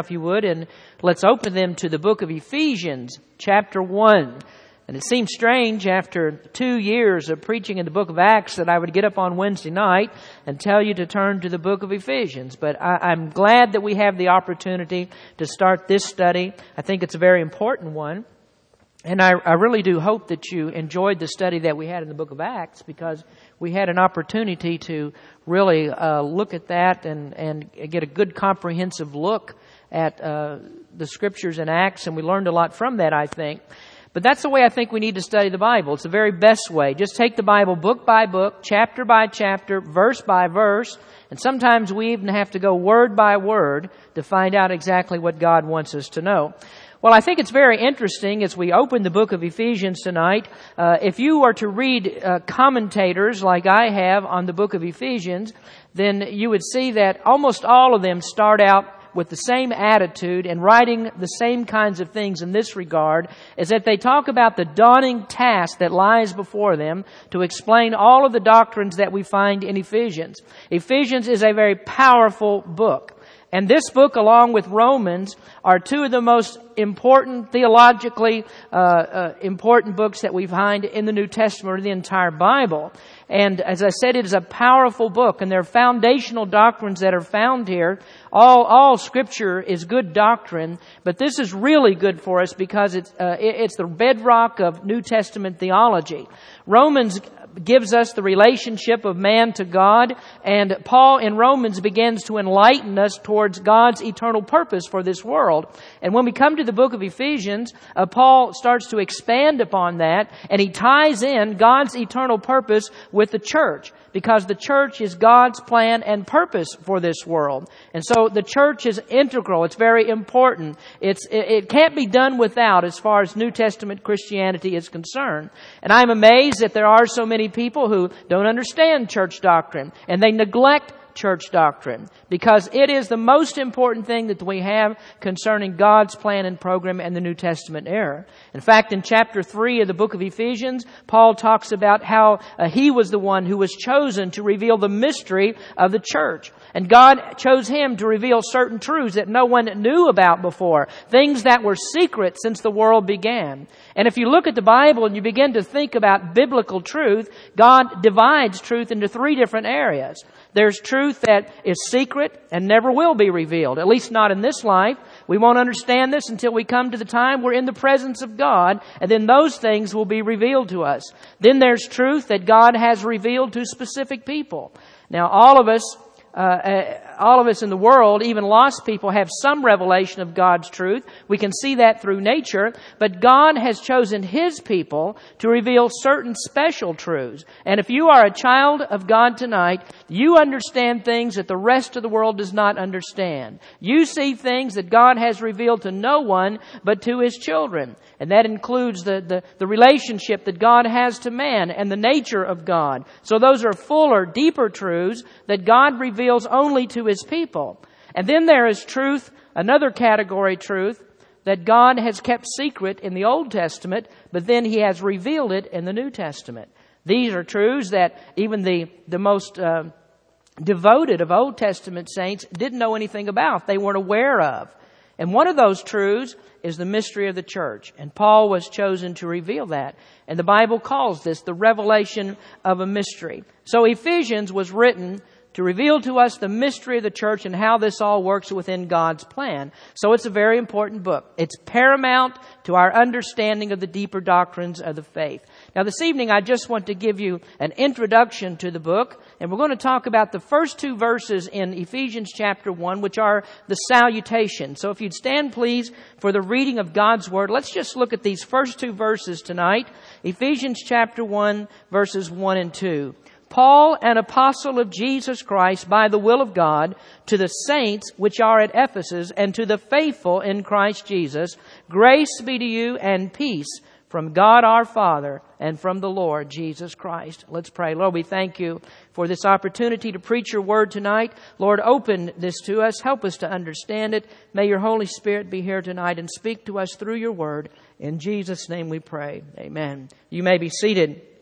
if you would, and let's open them to the book of Ephesians, chapter 1. And it seems strange after two years of preaching in the book of Acts that I would get up on Wednesday night and tell you to turn to the book of Ephesians. But I, am glad that we have the opportunity to start this study. I think it's a very important one. And I, I really do hope that you enjoyed the study that we had in the book of Acts because we had an opportunity to really uh, look at that and, and get a good comprehensive look at uh, the scriptures and Acts, and we learned a lot from that, I think. But that's the way I think we need to study the Bible. It's the very best way. Just take the Bible book by book, chapter by chapter, verse by verse, and sometimes we even have to go word by word to find out exactly what God wants us to know. Well, I think it's very interesting as we open the book of Ephesians tonight. Uh, if you are to read uh, commentators like I have on the book of Ephesians, then you would see that almost all of them start out with the same attitude and writing the same kinds of things in this regard is that they talk about the dawning task that lies before them to explain all of the doctrines that we find in Ephesians. Ephesians is a very powerful book. And this book, along with Romans, are two of the most important, theologically uh, uh, important books that we find in the New Testament or the entire Bible. And as I said, it is a powerful book, and there are foundational doctrines that are found here. All, all Scripture is good doctrine, but this is really good for us because it's, uh, it's the bedrock of New Testament theology. Romans gives us the relationship of man to God, and Paul in Romans begins to enlighten us towards God's eternal purpose for this world. And when we come to the book of Ephesians, uh, Paul starts to expand upon that, and he ties in God's eternal purpose with the church because the church is God's plan and purpose for this world. And so the church is integral. It's very important. It's, it, it can't be done without as far as New Testament Christianity is concerned. And I'm amazed that there are so many people who don't understand church doctrine and they neglect church doctrine because it is the most important thing that we have concerning God's plan and program and the New Testament era. In fact, in chapter 3 of the book of Ephesians, Paul talks about how uh, he was the one who was chosen to reveal the mystery of the church. And God chose him to reveal certain truths that no one knew about before, things that were secret since the world began. And if you look at the Bible and you begin to think about biblical truth, God divides truth into three different areas. There's truth that is secret and never will be revealed, at least not in this life. We won't understand this until we come to the time we're in the presence of God, and then those things will be revealed to us. Then there's truth that God has revealed to specific people. Now, all of us uh, uh, all of us in the world, even lost people, have some revelation of God's truth. We can see that through nature, but God has chosen His people to reveal certain special truths. And if you are a child of God tonight, you understand things that the rest of the world does not understand. You see things that God has revealed to no one but to His children. And that includes the, the, the, relationship that God has to man and the nature of God. So those are fuller, deeper truths that God reveals only to His people. And then there is truth, another category truth, that God has kept secret in the Old Testament, but then He has revealed it in the New Testament. These are truths that even the, the most uh, devoted of Old Testament saints didn't know anything about. They weren't aware of. And one of those truths is the mystery of the church. And Paul was chosen to reveal that. And the Bible calls this the revelation of a mystery. So Ephesians was written to reveal to us the mystery of the church and how this all works within God's plan. So it's a very important book. It's paramount to our understanding of the deeper doctrines of the faith. Now this evening I just want to give you an introduction to the book and we're going to talk about the first two verses in Ephesians chapter 1, which are the salutation. So if you'd stand please for the reading of God's Word, let's just look at these first two verses tonight. Ephesians chapter 1, verses 1 and 2. Paul, an apostle of Jesus Christ by the will of God, to the saints which are at Ephesus and to the faithful in Christ Jesus, grace be to you and peace from God our Father and from the Lord Jesus Christ. Let's pray. Lord, we thank you for this opportunity to preach your word tonight. Lord, open this to us. Help us to understand it. May your Holy Spirit be here tonight and speak to us through your word. In Jesus' name we pray. Amen. You may be seated.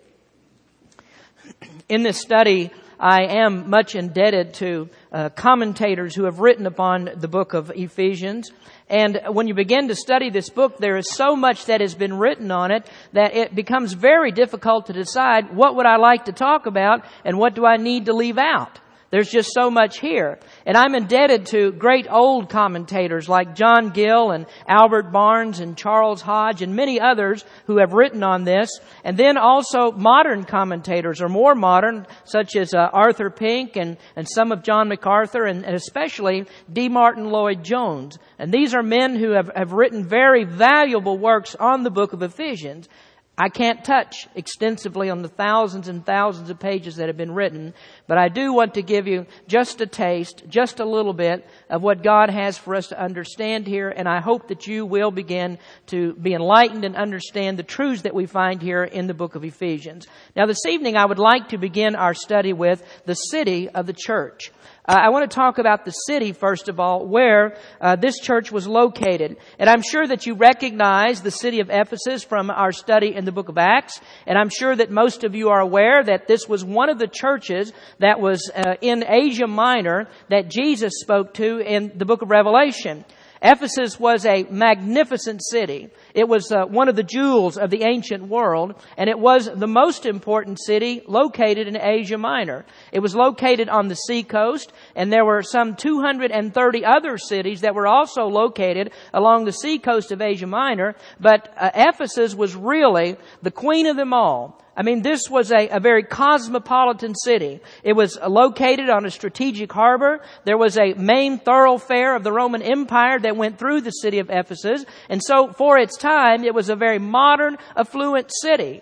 In this study, I am much indebted to uh, commentators who have written upon the book of Ephesians. And when you begin to study this book, there is so much that has been written on it that it becomes very difficult to decide what would I like to talk about and what do I need to leave out. There's just so much here. And I'm indebted to great old commentators like John Gill and Albert Barnes and Charles Hodge and many others who have written on this. And then also modern commentators or more modern, such as uh, Arthur Pink and, and some of John MacArthur and, and especially D. Martyn Lloyd Jones. And these are men who have, have written very valuable works on the book of Ephesians. I can't touch extensively on the thousands and thousands of pages that have been written, but I do want to give you just a taste, just a little bit of what God has for us to understand here, and I hope that you will begin to be enlightened and understand the truths that we find here in the book of Ephesians. Now this evening I would like to begin our study with the city of the church. Uh, I want to talk about the city, first of all, where uh, this church was located. And I'm sure that you recognize the city of Ephesus from our study in the book of Acts. And I'm sure that most of you are aware that this was one of the churches that was uh, in Asia Minor that Jesus spoke to in the book of Revelation. Ephesus was a magnificent city. It was uh, one of the jewels of the ancient world, and it was the most important city located in Asia Minor. It was located on the seacoast, and there were some 230 other cities that were also located along the seacoast of Asia Minor, but uh, Ephesus was really the queen of them all. I mean, this was a, a, very cosmopolitan city. It was located on a strategic harbor. There was a main thoroughfare of the Roman Empire that went through the city of Ephesus. And so, for its time, it was a very modern, affluent city.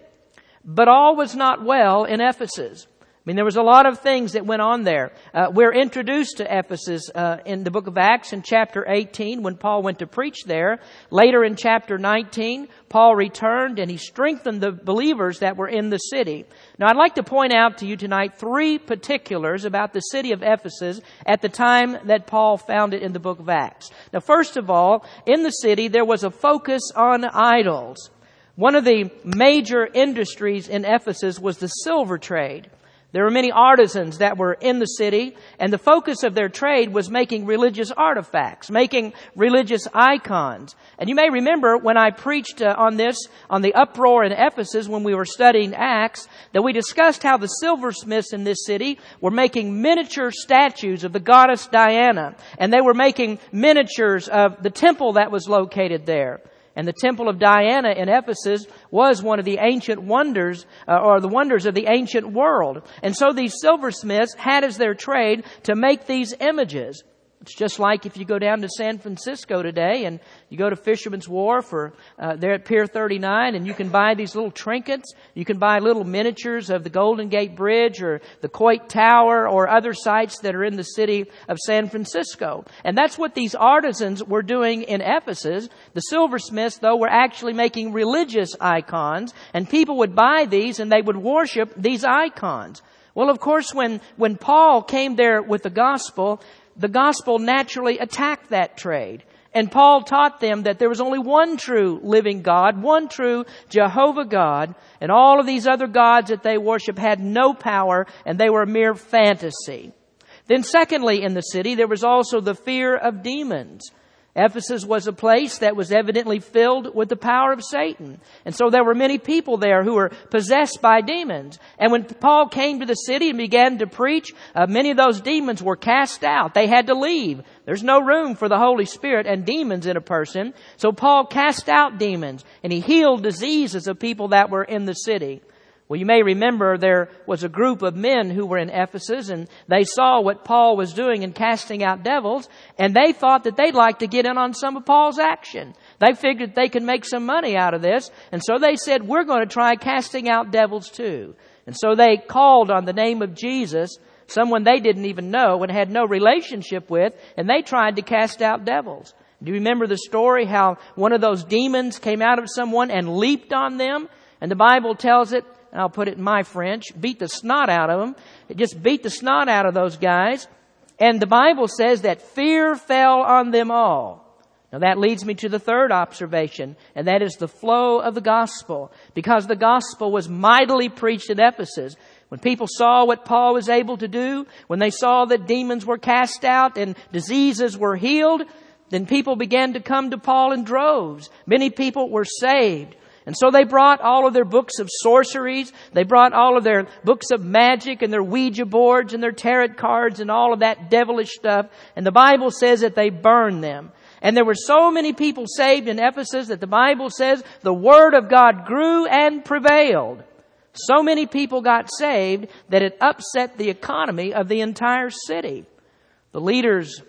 But all was not well in Ephesus. I mean, there was a lot of things that went on there. Uh, we're introduced to Ephesus uh, in the book of Acts in chapter 18 when Paul went to preach there. Later in chapter 19, Paul returned and he strengthened the believers that were in the city. Now, I'd like to point out to you tonight three particulars about the city of Ephesus at the time that Paul found it in the book of Acts. Now, first of all, in the city there was a focus on idols. One of the major industries in Ephesus was the silver trade. There were many artisans that were in the city, and the focus of their trade was making religious artifacts, making religious icons. And you may remember when I preached uh, on this, on the uproar in Ephesus when we were studying Acts, that we discussed how the silversmiths in this city were making miniature statues of the goddess Diana, and they were making miniatures of the temple that was located there. And the temple of Diana in Ephesus was one of the ancient wonders, uh, or the wonders of the ancient world. And so these silversmiths had as their trade to make these images. It's just like if you go down to San Francisco today and you go to Fisherman's Wharf or uh, there at Pier 39 and you can buy these little trinkets. You can buy little miniatures of the Golden Gate Bridge or the Coit Tower or other sites that are in the city of San Francisco. And that's what these artisans were doing in Ephesus. The silversmiths, though, were actually making religious icons and people would buy these and they would worship these icons. Well, of course, when, when Paul came there with the gospel, the gospel naturally attacked that trade. And Paul taught them that there was only one true living God, one true Jehovah God, and all of these other gods that they worship had no power and they were a mere fantasy. Then secondly in the city, there was also the fear of demons. Ephesus was a place that was evidently filled with the power of Satan. And so there were many people there who were possessed by demons. And when Paul came to the city and began to preach, uh, many of those demons were cast out. They had to leave. There's no room for the Holy Spirit and demons in a person. So Paul cast out demons and he healed diseases of people that were in the city. Well, you may remember there was a group of men who were in Ephesus and they saw what Paul was doing in casting out devils and they thought that they'd like to get in on some of Paul's action. They figured they could make some money out of this and so they said, we're going to try casting out devils too. And so they called on the name of Jesus, someone they didn't even know and had no relationship with, and they tried to cast out devils. Do you remember the story how one of those demons came out of someone and leaped on them? And the Bible tells it I'll put it in my French, beat the snot out of them. It just beat the snot out of those guys. And the Bible says that fear fell on them all. Now that leads me to the third observation, and that is the flow of the gospel. Because the gospel was mightily preached at Ephesus. When people saw what Paul was able to do, when they saw that demons were cast out and diseases were healed, then people began to come to Paul in droves. Many people were saved. And so they brought all of their books of sorceries. They brought all of their books of magic and their Ouija boards and their tarot cards and all of that devilish stuff. And the Bible says that they burned them. And there were so many people saved in Ephesus that the Bible says the Word of God grew and prevailed. So many people got saved that it upset the economy of the entire city. The leaders,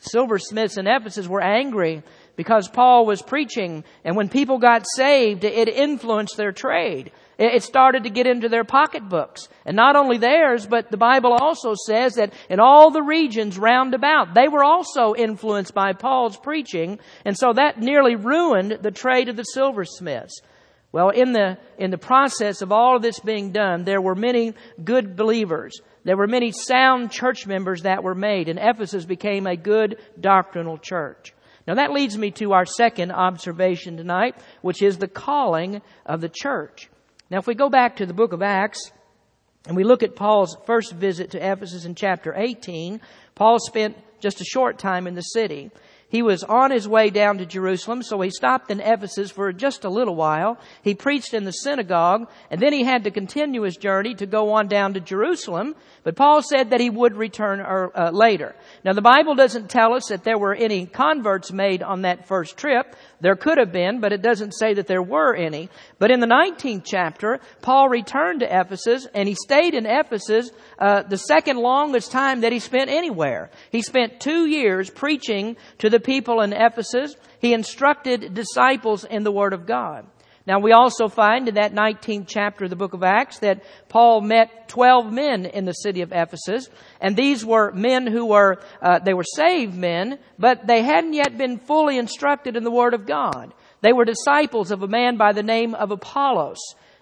silversmiths in Ephesus were angry because Paul was preaching and when people got saved, it influenced their trade. It started to get into their pocketbooks. And not only theirs, but the Bible also says that in all the regions round about, they were also influenced by Paul's preaching. And so that nearly ruined the trade of the silversmiths. Well, in the, in the process of all of this being done, there were many good believers. There were many sound church members that were made, and Ephesus became a good doctrinal church. Now that leads me to our second observation tonight, which is the calling of the church. Now if we go back to the book of Acts, and we look at Paul's first visit to Ephesus in chapter 18, Paul spent just a short time in the city. He was on his way down to Jerusalem, so he stopped in Ephesus for just a little while. He preached in the synagogue, and then he had to continue his journey to go on down to Jerusalem. But Paul said that he would return er, uh, later. Now the Bible doesn't tell us that there were any converts made on that first trip. There could have been, but it doesn't say that there were any. But in the 19th chapter, Paul returned to Ephesus, and he stayed in Ephesus uh, the second longest time that he spent anywhere. He spent two years preaching to the people in Ephesus. He instructed disciples in the Word of God. Now we also find in that 19th chapter of the book of Acts that Paul met 12 men in the city of Ephesus, and these were men who were, uh, they were saved men, but they hadn't yet been fully instructed in the Word of God. They were disciples of a man by the name of Apollos.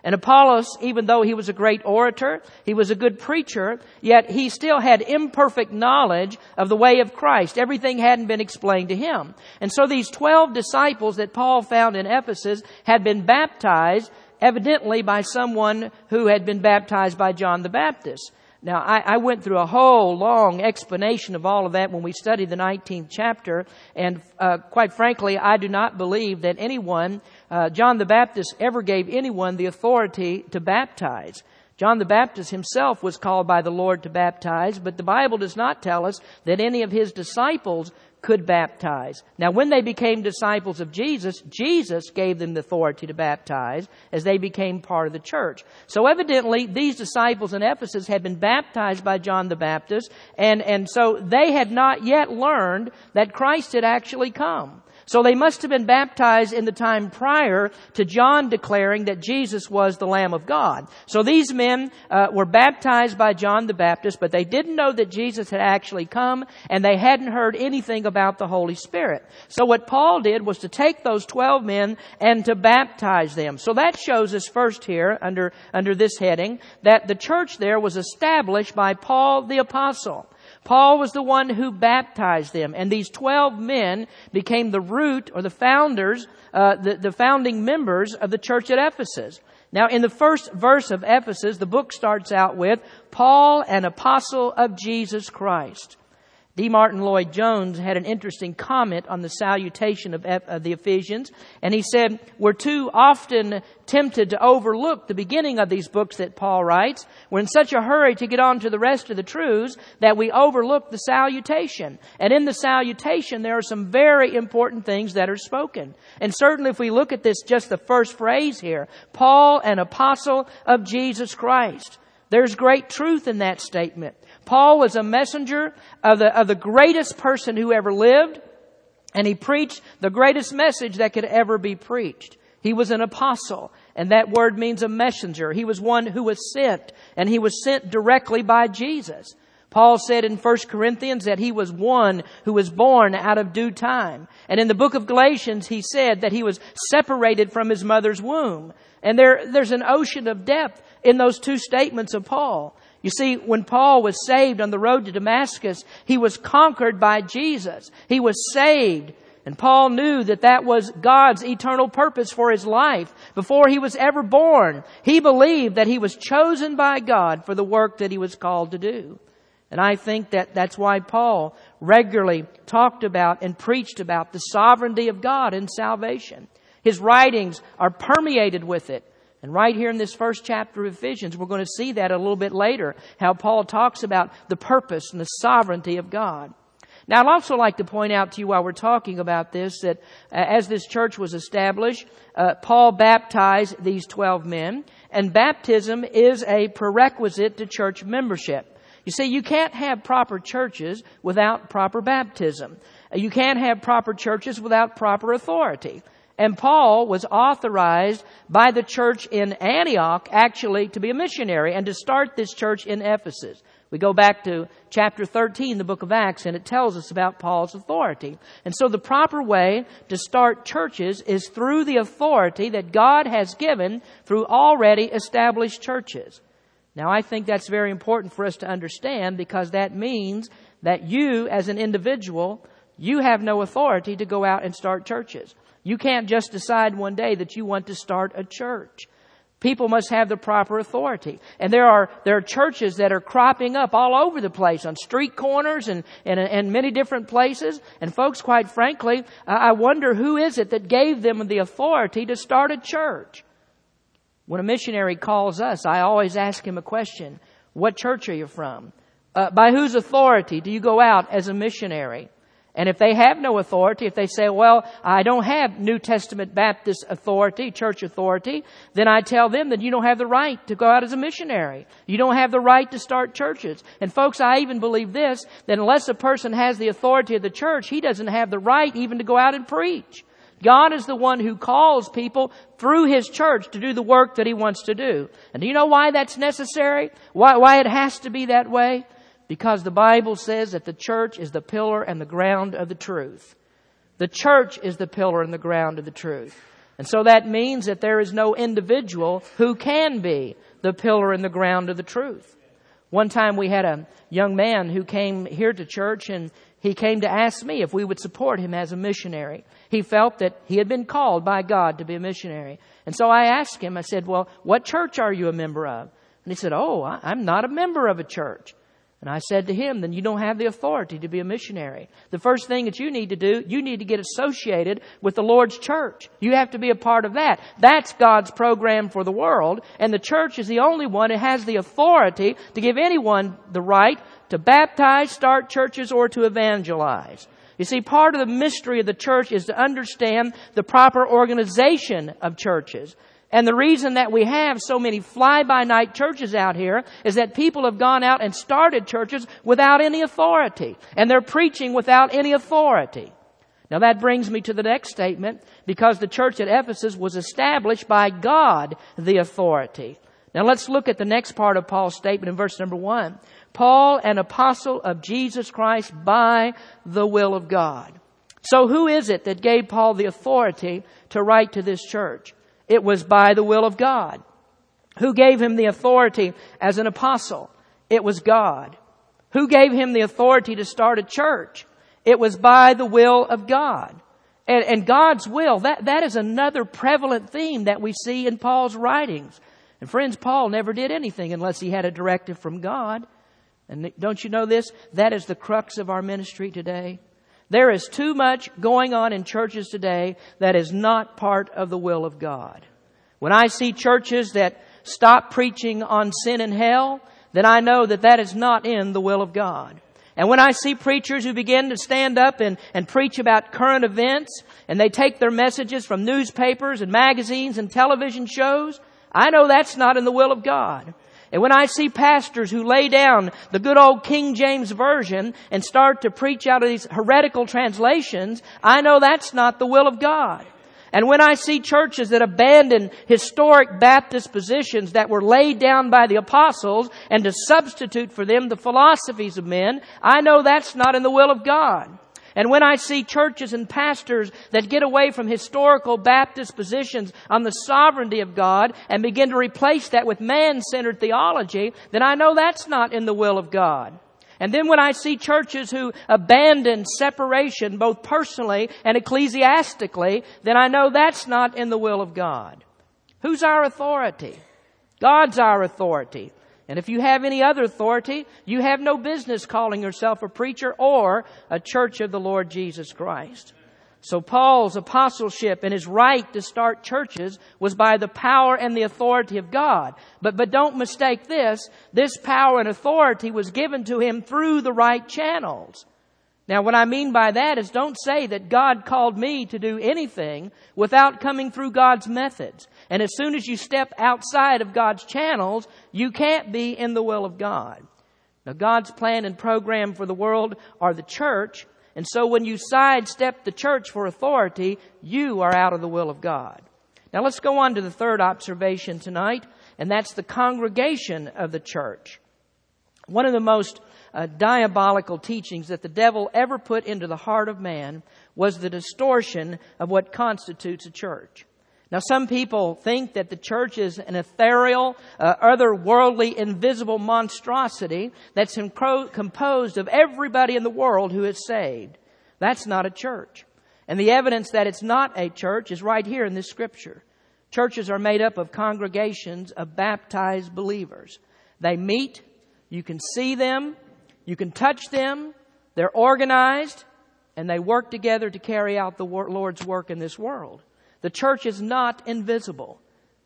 And Apollos, even though he was a great orator, he was a good preacher, yet he still had imperfect knowledge of the way of Christ. Everything hadn't been explained to him. And so these 12 disciples that Paul found in Ephesus had been baptized evidently by someone who had been baptized by John the Baptist. Now, I, I, went through a whole long explanation of all of that when we studied the 19th chapter, and uh, quite frankly, I do not believe that anyone, uh, John the Baptist, ever gave anyone the authority to baptize. John the Baptist himself was called by the Lord to baptize, but the Bible does not tell us that any of his disciples could baptize. Now, when they became disciples of Jesus, Jesus gave them the authority to baptize as they became part of the church. So evidently, these disciples in Ephesus had been baptized by John the Baptist, and, and so they had not yet learned that Christ had actually come. So they must have been baptized in the time prior to John declaring that Jesus was the Lamb of God. So these men uh, were baptized by John the Baptist, but they didn't know that Jesus had actually come, and they hadn't heard anything about the Holy Spirit. So what Paul did was to take those twelve men and to baptize them. So that shows us first here under under this heading that the church there was established by Paul the apostle. Paul was the one who baptized them, and these 12 men became the root or the founders, uh, the, the founding members of the church at Ephesus. Now, in the first verse of Ephesus, the book starts out with Paul, an apostle of Jesus Christ. D. Martyn Lloyd Jones had an interesting comment on the salutation of, the Ephesians, and he said, We're too often tempted to overlook the beginning of these books that Paul writes. We're in such a hurry to get on to the rest of the truths that we overlook the salutation. And in the salutation, there are some very important things that are spoken. And certainly if we look at this, just the first phrase here, Paul, an apostle of Jesus Christ. There's great truth in that statement. Paul was a messenger of the, of the greatest person who ever lived, and he preached the greatest message that could ever be preached. He was an apostle, and that word means a messenger. He was one who was sent, and he was sent directly by Jesus. Paul said in 1 Corinthians that he was one who was born out of due time. And in the book of Galatians, he said that he was separated from his mother's womb. And there, there's an ocean of depth in those two statements of Paul. You see, when Paul was saved on the road to Damascus, he was conquered by Jesus. He was saved. And Paul knew that that was God's eternal purpose for his life. Before he was ever born, he believed that he was chosen by God for the work that he was called to do. And I think that that's why Paul regularly talked about and preached about the sovereignty of God in salvation. His writings are permeated with it. And right here in this first chapter of Ephesians, we're going to see that a little bit later, how Paul talks about the purpose and the sovereignty of God. Now, I'd also like to point out to you while we're talking about this that uh, as this church was established, uh, Paul baptized these 12 men, and baptism is a prerequisite to church membership. You see, you can't have proper churches without proper baptism. You can't have proper churches without proper authority. And Paul was authorized by the church in Antioch actually to be a missionary and to start this church in Ephesus. We go back to chapter 13, the book of Acts, and it tells us about Paul's authority. And so the proper way to start churches is through the authority that God has given through already established churches. Now I think that's very important for us to understand because that means that you as an individual, you have no authority to go out and start churches. You can't just decide one day that you want to start a church. People must have the proper authority. And there are, there are churches that are cropping up all over the place on street corners and, and, and many different places. And folks, quite frankly, I wonder who is it that gave them the authority to start a church? When a missionary calls us, I always ask him a question. What church are you from? Uh, by whose authority do you go out as a missionary? And if they have no authority, if they say, well, I don't have New Testament Baptist authority, church authority, then I tell them that you don't have the right to go out as a missionary. You don't have the right to start churches. And folks, I even believe this, that unless a person has the authority of the church, he doesn't have the right even to go out and preach. God is the one who calls people through His church to do the work that He wants to do. And do you know why that's necessary? Why, why it has to be that way? Because the Bible says that the church is the pillar and the ground of the truth. The church is the pillar and the ground of the truth. And so that means that there is no individual who can be the pillar and the ground of the truth. One time we had a young man who came here to church and he came to ask me if we would support him as a missionary. He felt that he had been called by God to be a missionary. And so I asked him, I said, well, what church are you a member of? And he said, oh, I'm not a member of a church. And I said to him, then you don't have the authority to be a missionary. The first thing that you need to do, you need to get associated with the Lord's church. You have to be a part of that. That's God's program for the world, and the church is the only one that has the authority to give anyone the right to baptize, start churches, or to evangelize. You see, part of the mystery of the church is to understand the proper organization of churches. And the reason that we have so many fly-by-night churches out here is that people have gone out and started churches without any authority. And they're preaching without any authority. Now that brings me to the next statement, because the church at Ephesus was established by God, the authority. Now let's look at the next part of Paul's statement in verse number one. Paul, an apostle of Jesus Christ by the will of God. So who is it that gave Paul the authority to write to this church? It was by the will of God. Who gave him the authority as an apostle? It was God. Who gave him the authority to start a church? It was by the will of God. And, and, God's will, that, that is another prevalent theme that we see in Paul's writings. And friends, Paul never did anything unless he had a directive from God. And don't you know this? That is the crux of our ministry today. There is too much going on in churches today that is not part of the will of God. When I see churches that stop preaching on sin and hell, then I know that that is not in the will of God. And when I see preachers who begin to stand up and, and preach about current events, and they take their messages from newspapers and magazines and television shows, I know that's not in the will of God. And when I see pastors who lay down the good old King James Version and start to preach out of these heretical translations, I know that's not the will of God. And when I see churches that abandon historic Baptist positions that were laid down by the apostles and to substitute for them the philosophies of men, I know that's not in the will of God. And when I see churches and pastors that get away from historical Baptist positions on the sovereignty of God and begin to replace that with man-centered theology, then I know that's not in the will of God. And then when I see churches who abandon separation both personally and ecclesiastically, then I know that's not in the will of God. Who's our authority? God's our authority. And if you have any other authority, you have no business calling yourself a preacher or a church of the Lord Jesus Christ. So Paul's apostleship and his right to start churches was by the power and the authority of God. But, but don't mistake this. This power and authority was given to him through the right channels. Now what I mean by that is don't say that God called me to do anything without coming through God's methods. And as soon as you step outside of God's channels, you can't be in the will of God. Now God's plan and program for the world are the church, and so when you sidestep the church for authority, you are out of the will of God. Now let's go on to the third observation tonight, and that's the congregation of the church. One of the most uh, diabolical teachings that the devil ever put into the heart of man was the distortion of what constitutes a church. Now, some people think that the church is an ethereal, uh, otherworldly, invisible monstrosity that's composed of everybody in the world who is saved. That's not a church. And the evidence that it's not a church is right here in this scripture. Churches are made up of congregations of baptized believers. They meet, you can see them, you can touch them, they're organized, and they work together to carry out the Lord's work in this world. The church is not invisible.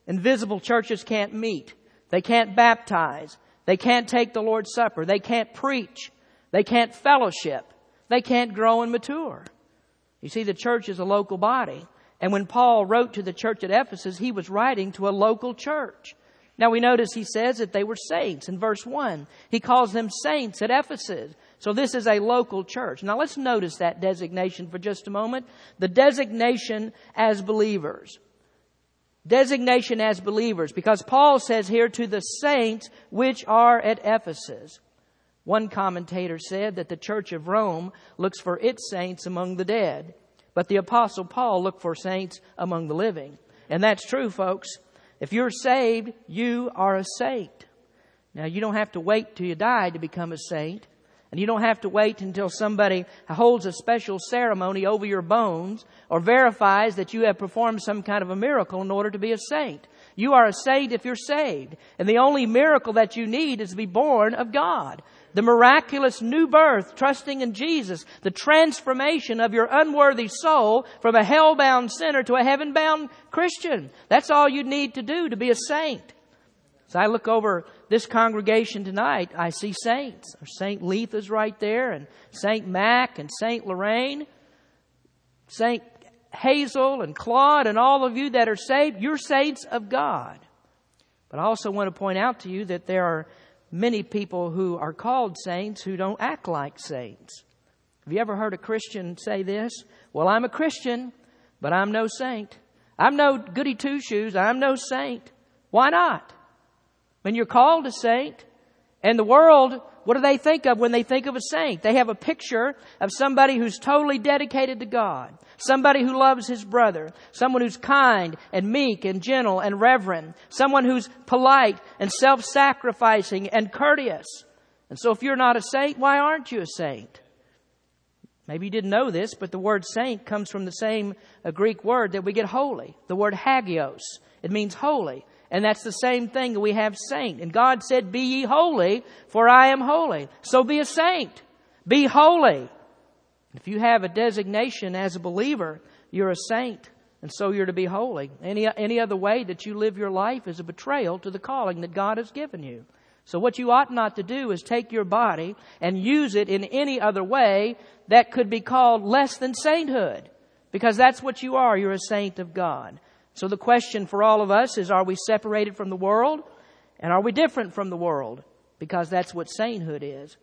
Invisible churches can't meet. They can't baptize. They can't take the Lord's Supper. They can't preach. They can't fellowship. They can't grow and mature. You see, the church is a local body. And when Paul wrote to the church at Ephesus, he was writing to a local church. Now we notice he says that they were saints in verse 1. He calls them saints at Ephesus. So this is a local church. Now let's notice that designation for just a moment. The designation as believers. Designation as believers, because Paul says here to the saints which are at Ephesus. One commentator said that the church of Rome looks for its saints among the dead, but the apostle Paul looked for saints among the living. And that's true, folks. If you're saved, you are a saint. Now, you don't have to wait till you die to become a saint. And you don't have to wait until somebody holds a special ceremony over your bones or verifies that you have performed some kind of a miracle in order to be a saint. You are a saint if you're saved. And the only miracle that you need is to be born of God. The miraculous new birth, trusting in Jesus, the transformation of your unworthy soul from a hell-bound sinner to a heaven-bound Christian. That's all you need to do to be a saint. As I look over this congregation tonight, I see saints. Saint Letha's right there, and Saint Mac, and Saint Lorraine, Saint Hazel, and Claude, and all of you that are saved. You're saints of God. But I also want to point out to you that there are many people who are called saints who don't act like saints. Have you ever heard a Christian say this? Well, I'm a Christian, but I'm no saint. I'm no goody two shoes. I'm no saint. Why not? When you're called a saint, and the world, what do they think of when they think of a saint? They have a picture of somebody who's totally dedicated to God, somebody who loves his brother, someone who's kind and meek and gentle and reverent, someone who's polite and self-sacrificing and courteous. And so if you're not a saint, why aren't you a saint? Maybe you didn't know this, but the word saint comes from the same uh, Greek word that we get holy, the word hagios. It means holy. And that's the same thing that we have saint. And God said, Be ye holy, for I am holy. So be a saint. Be holy. If you have a designation as a believer, you're a saint. And so you're to be holy. Any, any other way that you live your life is a betrayal to the calling that God has given you. So what you ought not to do is take your body and use it in any other way that could be called less than sainthood. Because that's what you are. You're a saint of God. So the question for all of us is, are we separated from the world? And are we different from the world? Because that's what sainthood is.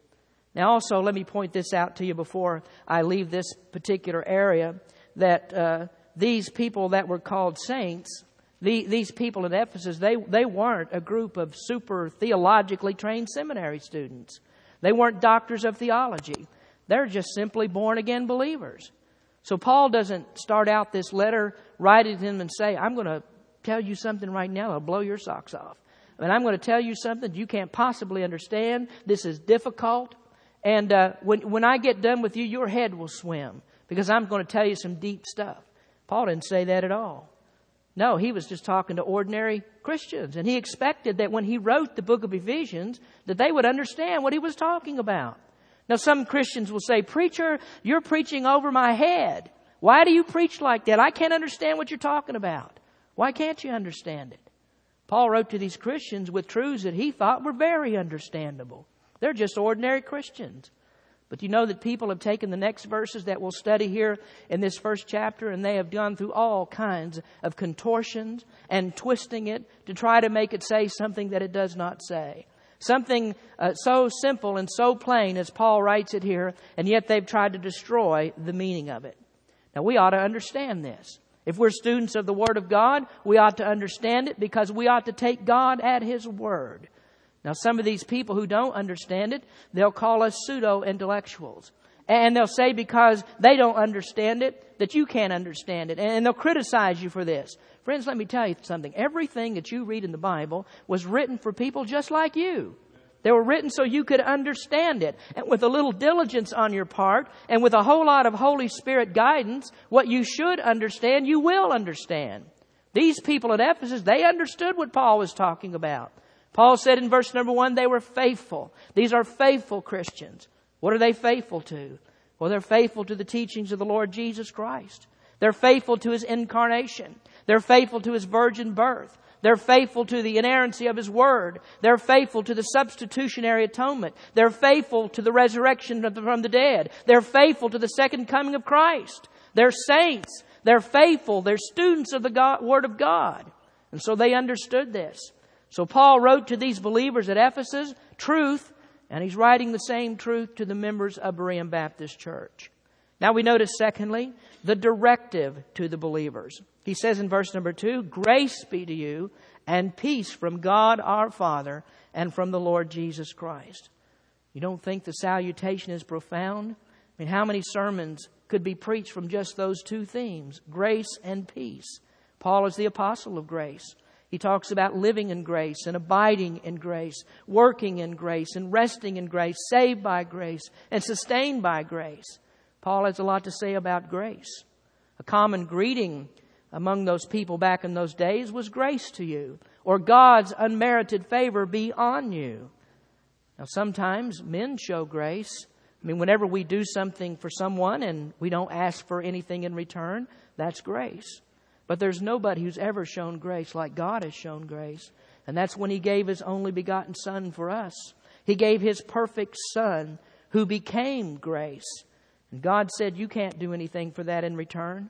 Now also, let me point this out to you before I leave this particular area, that uh, these people that were called saints, the, these people in Ephesus, they, they weren't a group of super theologically trained seminary students. They weren't doctors of theology. They're just simply born again believers. So Paul doesn't start out this letter, write it to him, and say, I'm going to tell you something right now that'll blow your socks off. And I'm going to tell you something you can't possibly understand. This is difficult. And uh, when, when I get done with you, your head will swim because I'm going to tell you some deep stuff. Paul didn't say that at all. No, he was just talking to ordinary Christians. And he expected that when he wrote the book of Ephesians, that they would understand what he was talking about. Now, some Christians will say, Preacher, you're preaching over my head. Why do you preach like that? I can't understand what you're talking about. Why can't you understand it? Paul wrote to these Christians with truths that he thought were very understandable. They're just ordinary Christians. But you know that people have taken the next verses that we'll study here in this first chapter and they have gone through all kinds of contortions and twisting it to try to make it say something that it does not say. Something uh, so simple and so plain as Paul writes it here, and yet they've tried to destroy the meaning of it. Now we ought to understand this. If we're students of the Word of God, we ought to understand it because we ought to take God at His Word. Now, some of these people who don't understand it, they'll call us pseudo intellectuals. And they'll say because they don't understand it, that you can't understand it. And they'll criticize you for this. Friends, let me tell you something. Everything that you read in the Bible was written for people just like you. They were written so you could understand it. And with a little diligence on your part and with a whole lot of Holy Spirit guidance, what you should understand, you will understand. These people at Ephesus, they understood what Paul was talking about. Paul said in verse number one, they were faithful. These are faithful Christians. What are they faithful to? Well, they're faithful to the teachings of the Lord Jesus Christ. They're faithful to His incarnation. They're faithful to His virgin birth. They're faithful to the inerrancy of His Word. They're faithful to the substitutionary atonement. They're faithful to the resurrection from the dead. They're faithful to the second coming of Christ. They're saints. They're faithful. They're students of the God, Word of God. And so they understood this. So Paul wrote to these believers at Ephesus truth, and he's writing the same truth to the members of Berean Baptist Church. Now we notice, secondly, the directive to the believers. He says in verse number two, Grace be to you and peace from God our Father and from the Lord Jesus Christ. You don't think the salutation is profound? I mean, how many sermons could be preached from just those two themes, grace and peace? Paul is the apostle of grace. He talks about living in grace and abiding in grace, working in grace and resting in grace, saved by grace and sustained by grace. Paul has a lot to say about grace. A common greeting among those people back in those days was grace to you, or God's unmerited favor be on you. Now, sometimes men show grace. I mean, whenever we do something for someone and we don't ask for anything in return, that's grace. But there's nobody who's ever shown grace like God has shown grace. And that's when He gave His only begotten Son for us. He gave His perfect Son who became grace. And God said, You can't do anything for that in return.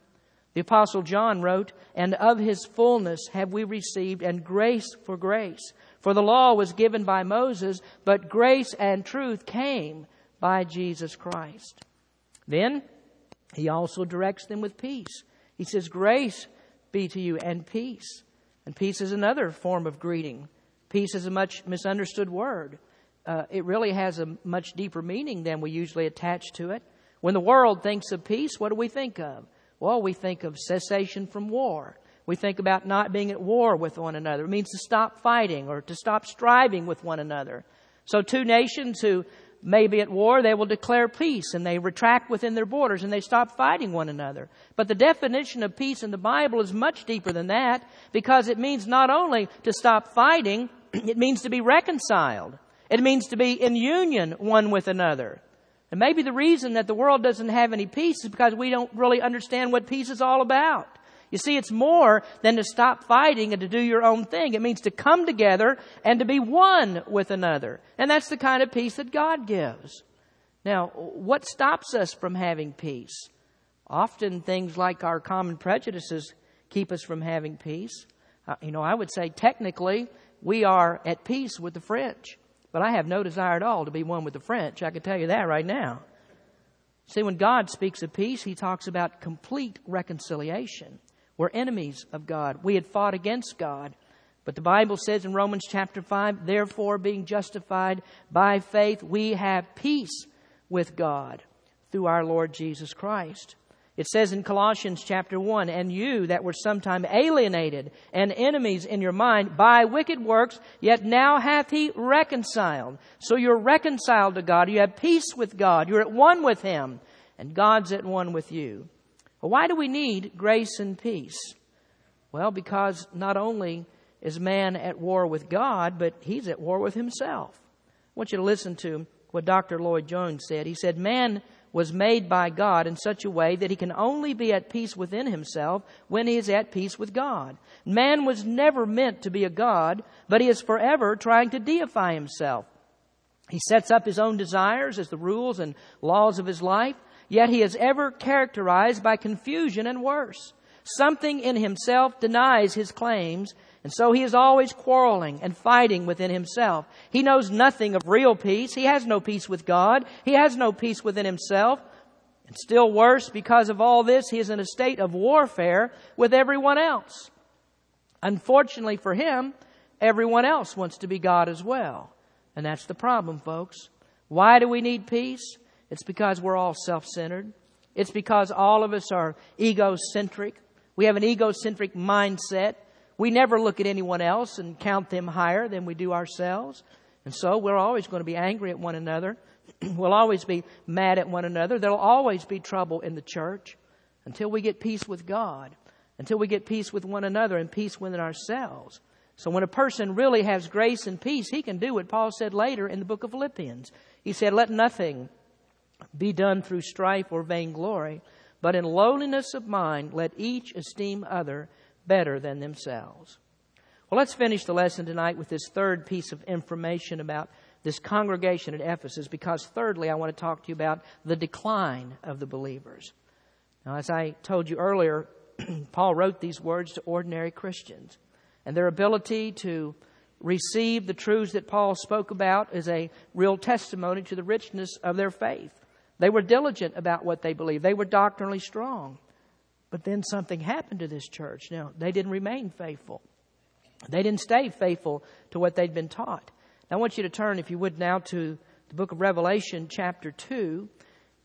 The Apostle John wrote, And of His fullness have we received, and grace for grace. For the law was given by Moses, but grace and truth came by Jesus Christ. Then He also directs them with peace. He says, Grace be to you and peace. And peace is another form of greeting. Peace is a much misunderstood word. Uh, it really has a much deeper meaning than we usually attach to it. When the world thinks of peace, what do we think of? Well, we think of cessation from war. We think about not being at war with one another. It means to stop fighting or to stop striving with one another. So, two nations who may be at war, they will declare peace and they retract within their borders and they stop fighting one another. But the definition of peace in the Bible is much deeper than that because it means not only to stop fighting, it means to be reconciled. It means to be in union one with another. And maybe the reason that the world doesn't have any peace is because we don't really understand what peace is all about. You see, it's more than to stop fighting and to do your own thing. It means to come together and to be one with another. And that's the kind of peace that God gives. Now, what stops us from having peace? Often things like our common prejudices keep us from having peace. Uh, you know, I would say technically we are at peace with the French, but I have no desire at all to be one with the French. I can tell you that right now. See, when God speaks of peace, He talks about complete reconciliation. We're enemies of God. We had fought against God. But the Bible says in Romans chapter 5, therefore, being justified by faith, we have peace with God through our Lord Jesus Christ. It says in Colossians chapter 1, and you that were sometime alienated and enemies in your mind by wicked works, yet now hath he reconciled. So you're reconciled to God. You have peace with God. You're at one with him. And God's at one with you. Well, why do we need grace and peace? Well, because not only is man at war with God, but he's at war with himself. I want you to listen to what Dr. Lloyd Jones said. He said, Man was made by God in such a way that he can only be at peace within himself when he is at peace with God. Man was never meant to be a God, but he is forever trying to deify himself. He sets up his own desires as the rules and laws of his life, yet he is ever characterized by confusion and worse. Something in himself denies his claims and so he is always quarreling and fighting within himself. He knows nothing of real peace. He has no peace with God. He has no peace within himself. And still worse, because of all this, he is in a state of warfare with everyone else. Unfortunately for him, everyone else wants to be God as well. And that's the problem, folks. Why do we need peace? It's because we're all self-centered. It's because all of us are egocentric. We have an egocentric mindset. We never look at anyone else and count them higher than we do ourselves. And so we're always going to be angry at one another. we'll always be mad at one another. There'll always be trouble in the church until we get peace with God, until we get peace with one another and peace within ourselves. So when a person really has grace and peace, he can do what Paul said later in the book of Philippians. He said, Let nothing be done through strife or vainglory, but in lowliness of mind let each esteem other better than themselves. Well, let's finish the lesson tonight with this third piece of information about this congregation at Ephesus, because thirdly, I want to talk to you about the decline of the believers. Now, as I told you earlier, Paul wrote these words to ordinary Christians, and their ability to receive the truths that Paul spoke about is a real testimony to the richness of their faith. They were diligent about what they believed. They were doctrinally strong. But then something happened to this church. Now, they didn't remain faithful. They didn't stay faithful to what they'd been taught. Now, I want you to turn, if you would, now to the book of Revelation, chapter 2.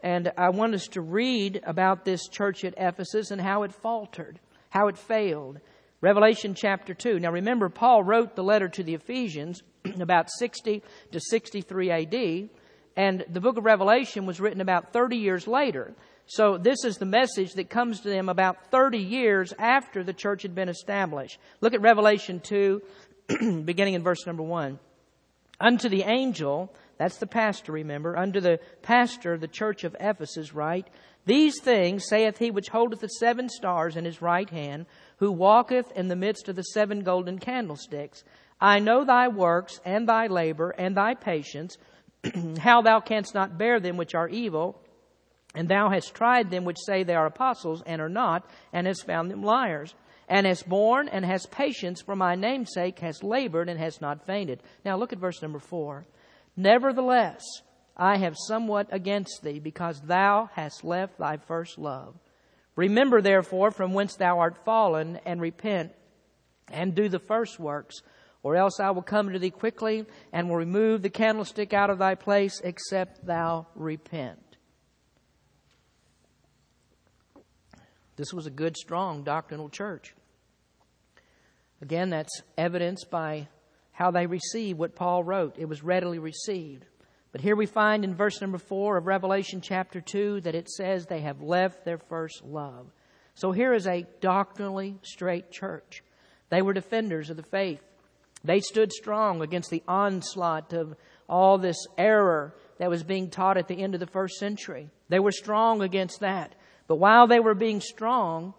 And I want us to read about this church at Ephesus and how it faltered, how it failed. Revelation chapter 2. Now remember, Paul wrote the letter to the Ephesians about 60 to 63 AD, and the book of Revelation was written about 30 years later. So this is the message that comes to them about 30 years after the church had been established. Look at Revelation 2, beginning in verse number 1. Unto the angel, that's the pastor, remember, unto the pastor of the church of Ephesus, write, These things saith he which holdeth the seven stars in his right hand, who walketh in the midst of the seven golden candlesticks. I know thy works, and thy labor, and thy patience, how thou canst not bear them which are evil, and thou hast tried them which say they are apostles and are not, and hast found them liars. And hast borne and hast patience for my name's sake, hast labored and hast not fainted. Now look at verse number four. Nevertheless, I have somewhat against thee, because thou hast left thy first love. Remember therefore from whence thou art fallen, and repent, and do the first works, or else I will come to thee quickly, and will remove the candlestick out of thy place, except thou repent. This was a good, strong doctrinal church. Again, that's evidenced by how they received what Paul wrote. It was readily received. But here we find in verse number four of Revelation chapter two that it says they have left their first love. So here is a doctrinally straight church. They were defenders of the faith. They stood strong against the onslaught of all this error that was being taught at the end of the first century. They were strong against that. But while they were being strong,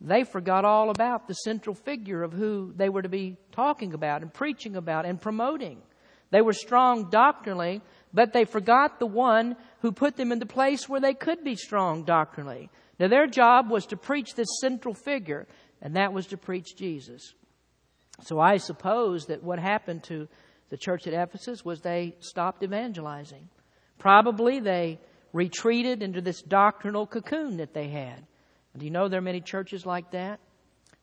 they forgot all about the central figure of who they were to be talking about and preaching about and promoting. They were strong doctrinally, but they forgot the one who put them in the place where they could be strong doctrinally. Now, their job was to preach this central figure, and that was to preach Jesus. So I suppose that what happened to the church at Ephesus was they stopped evangelizing. Probably they retreated into this doctrinal cocoon that they had. Do you know there are many churches like that?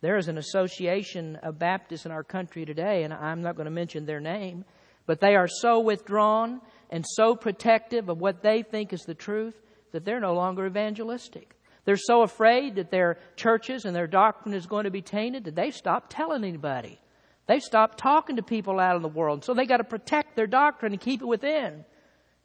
There is an association of Baptists in our country today, and I'm not going to mention their name, but they are so withdrawn and so protective of what they think is the truth that they're no longer evangelistic. They're so afraid that their churches and their doctrine is going to be tainted that they've stopped telling anybody. They've stopped talking to people out in the world. So they got to protect their doctrine and keep it within.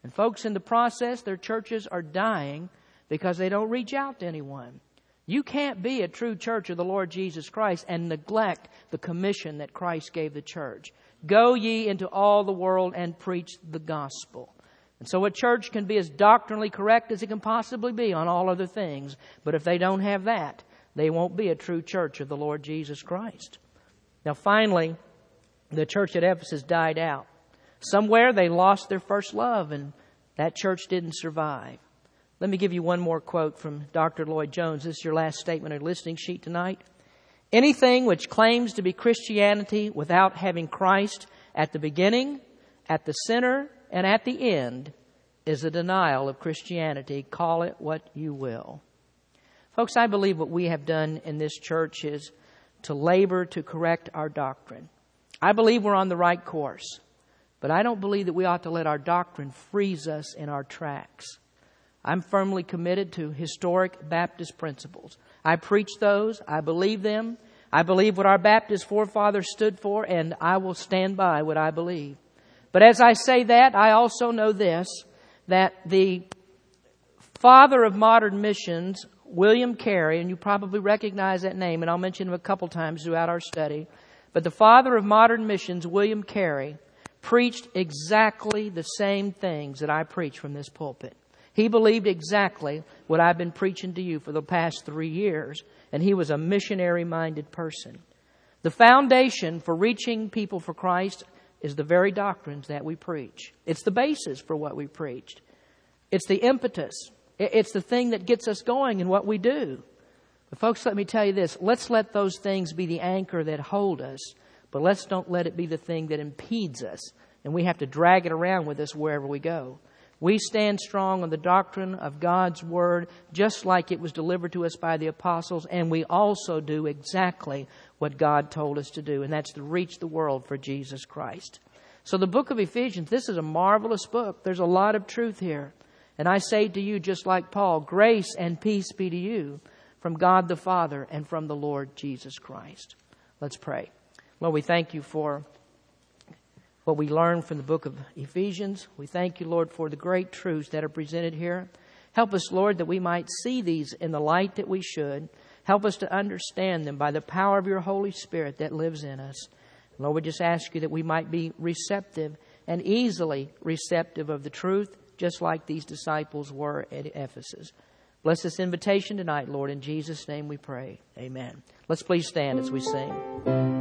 And folks, in the process, their churches are dying because they don't reach out to anyone. You can't be a true church of the Lord Jesus Christ and neglect the commission that Christ gave the church. Go ye into all the world and preach the gospel. And so a church can be as doctrinally correct as it can possibly be on all other things, but if they don't have that, they won't be a true church of the Lord Jesus Christ. Now finally, the church at Ephesus died out. Somewhere they lost their first love and that church didn't survive. Let me give you one more quote from Dr. Lloyd Jones. This is your last statement your listening sheet tonight. Anything which claims to be Christianity without having Christ at the beginning, at the center, and at the end is a denial of Christianity. Call it what you will. Folks, I believe what we have done in this church is to labor to correct our doctrine. I believe we're on the right course, but I don't believe that we ought to let our doctrine freeze us in our tracks. I'm firmly committed to historic Baptist principles. I preach those, I believe them, I believe what our Baptist forefathers stood for, and I will stand by what I believe. But as I say that, I also know this that the father of modern missions, William Carey, and you probably recognize that name, and I'll mention him a couple times throughout our study, but the father of modern missions, William Carey, preached exactly the same things that I preach from this pulpit. He believed exactly what I've been preaching to you for the past three years, and he was a missionary minded person. The foundation for reaching people for Christ is the very doctrines that we preach. It's the basis for what we preached. It's the impetus. It's the thing that gets us going in what we do. But folks, let me tell you this. Let's let those things be the anchor that hold us, but let's don't let it be the thing that impedes us. And we have to drag it around with us wherever we go. We stand strong on the doctrine of God's Word, just like it was delivered to us by the apostles, and we also do exactly what God told us to do, and that's to reach the world for Jesus Christ. So, the book of Ephesians, this is a marvelous book. There's a lot of truth here. And I say to you, just like Paul, grace and peace be to you from God the Father and from the Lord Jesus Christ. Let's pray. Lord, we thank you for what we learn from the book of Ephesians. We thank you, Lord, for the great truths that are presented here. Help us, Lord, that we might see these in the light that we should. Help us to understand them by the power of your Holy Spirit that lives in us. Lord, we just ask you that we might be receptive and easily receptive of the truth, just like these disciples were at Ephesus. Bless this invitation tonight, Lord. In Jesus' name we pray. Amen. Let's please stand as we sing.